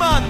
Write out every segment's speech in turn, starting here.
man.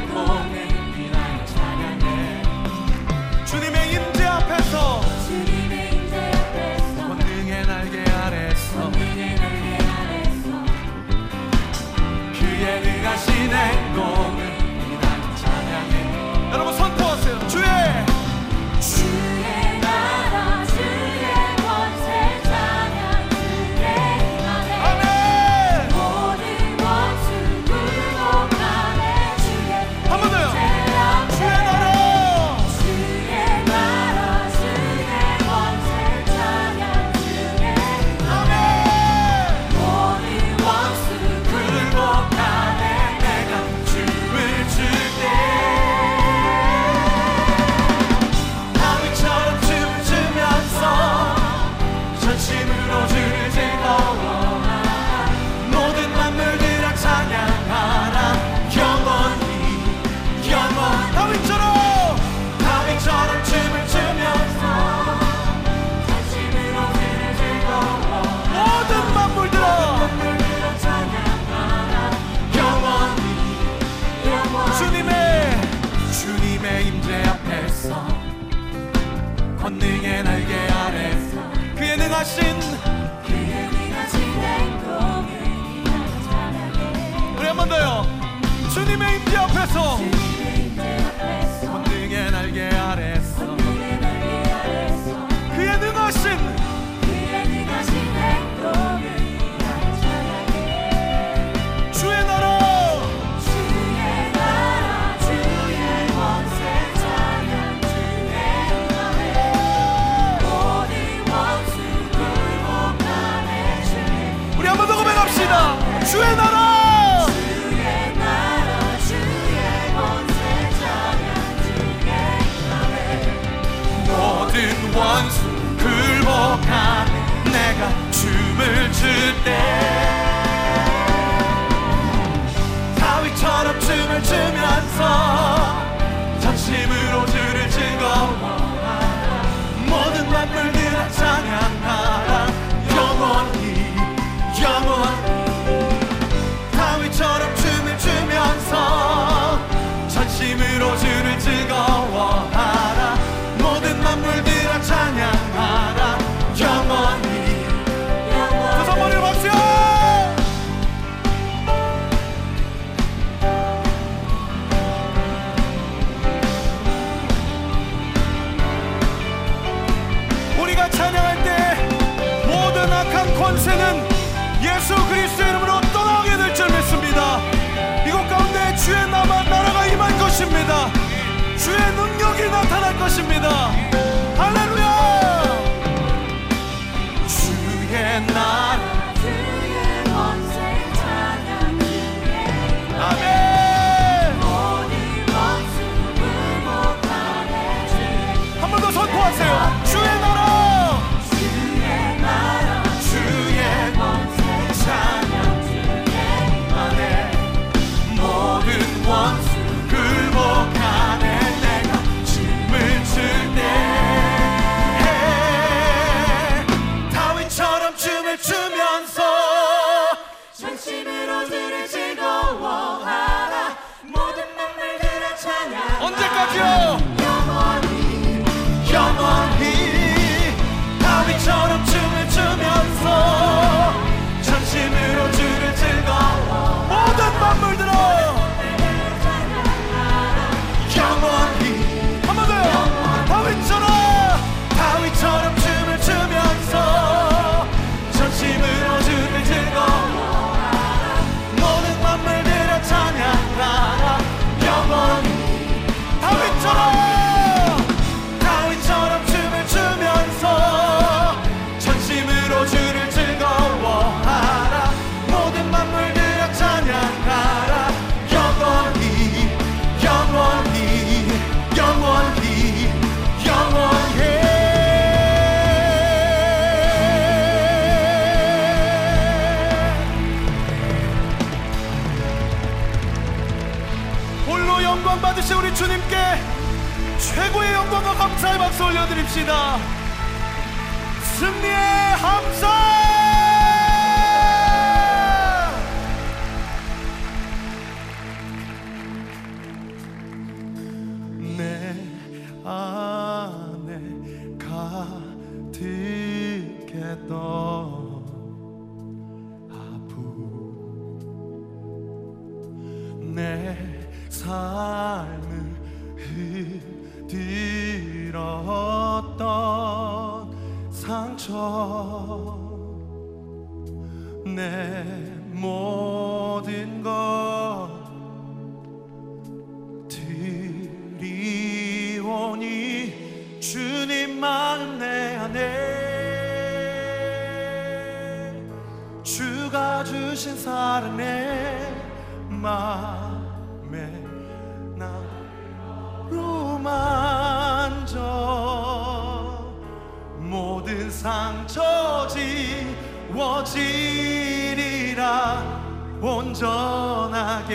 God. 능의 날개 아래 그의 능하신 외칩시다. 승리의 함성! 너 주가 주신 사랑에 마음에 나로 만져 모든 상처 지워지리라 온전하게.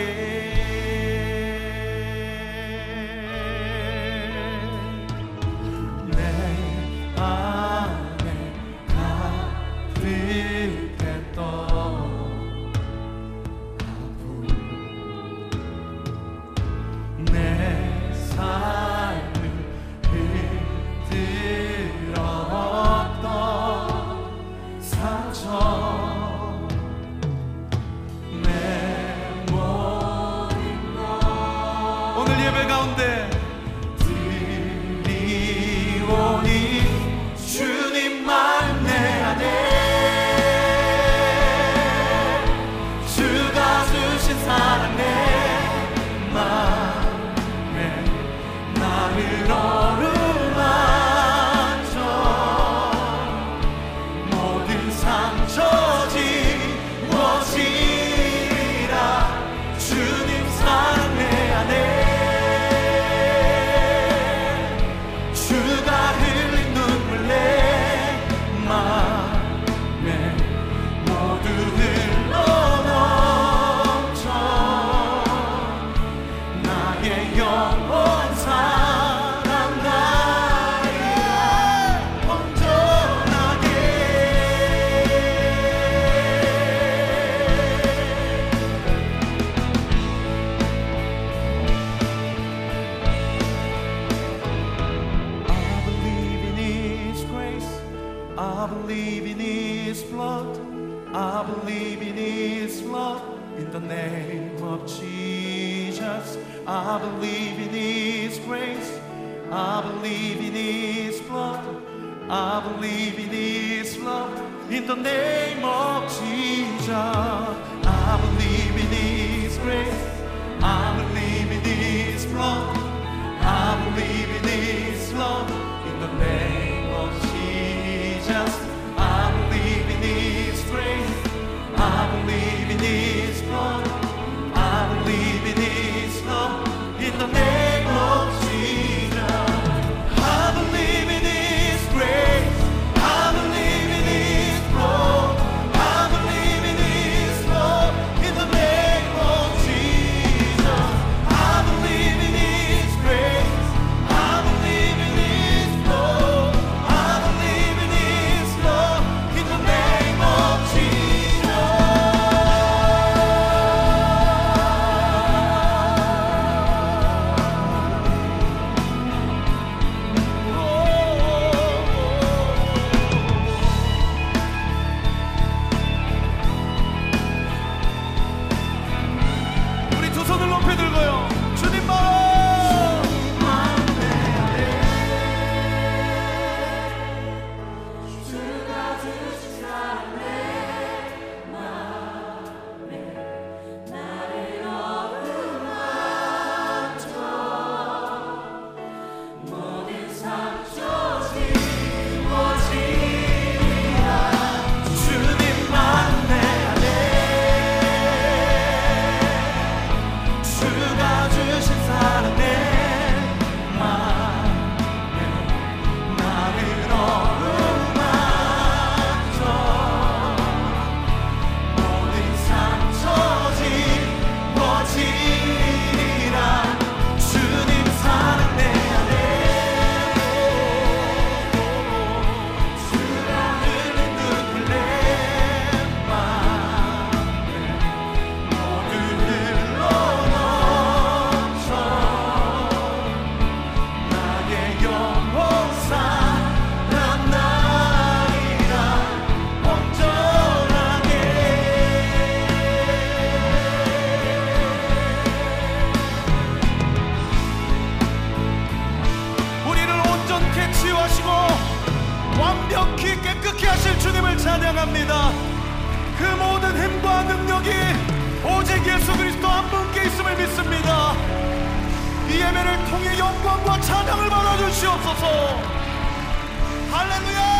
I believe in His love in the name of Jesus. I believe in His grace. I believe in His blood. I believe in His love in the name of Jesus. I believe in His grace. I believe in His blood. I believe in His love. 우리 두 손을 높이 들고요. 거룩히 깨끗히 하실 주님을 찬양합니다. 그 모든 힘과 능력이 오직 예수 그리스도 한 분께 있음을 믿습니다. 이 예배를 통해 영광과 찬양을 받아주시옵소서. 할렐루야!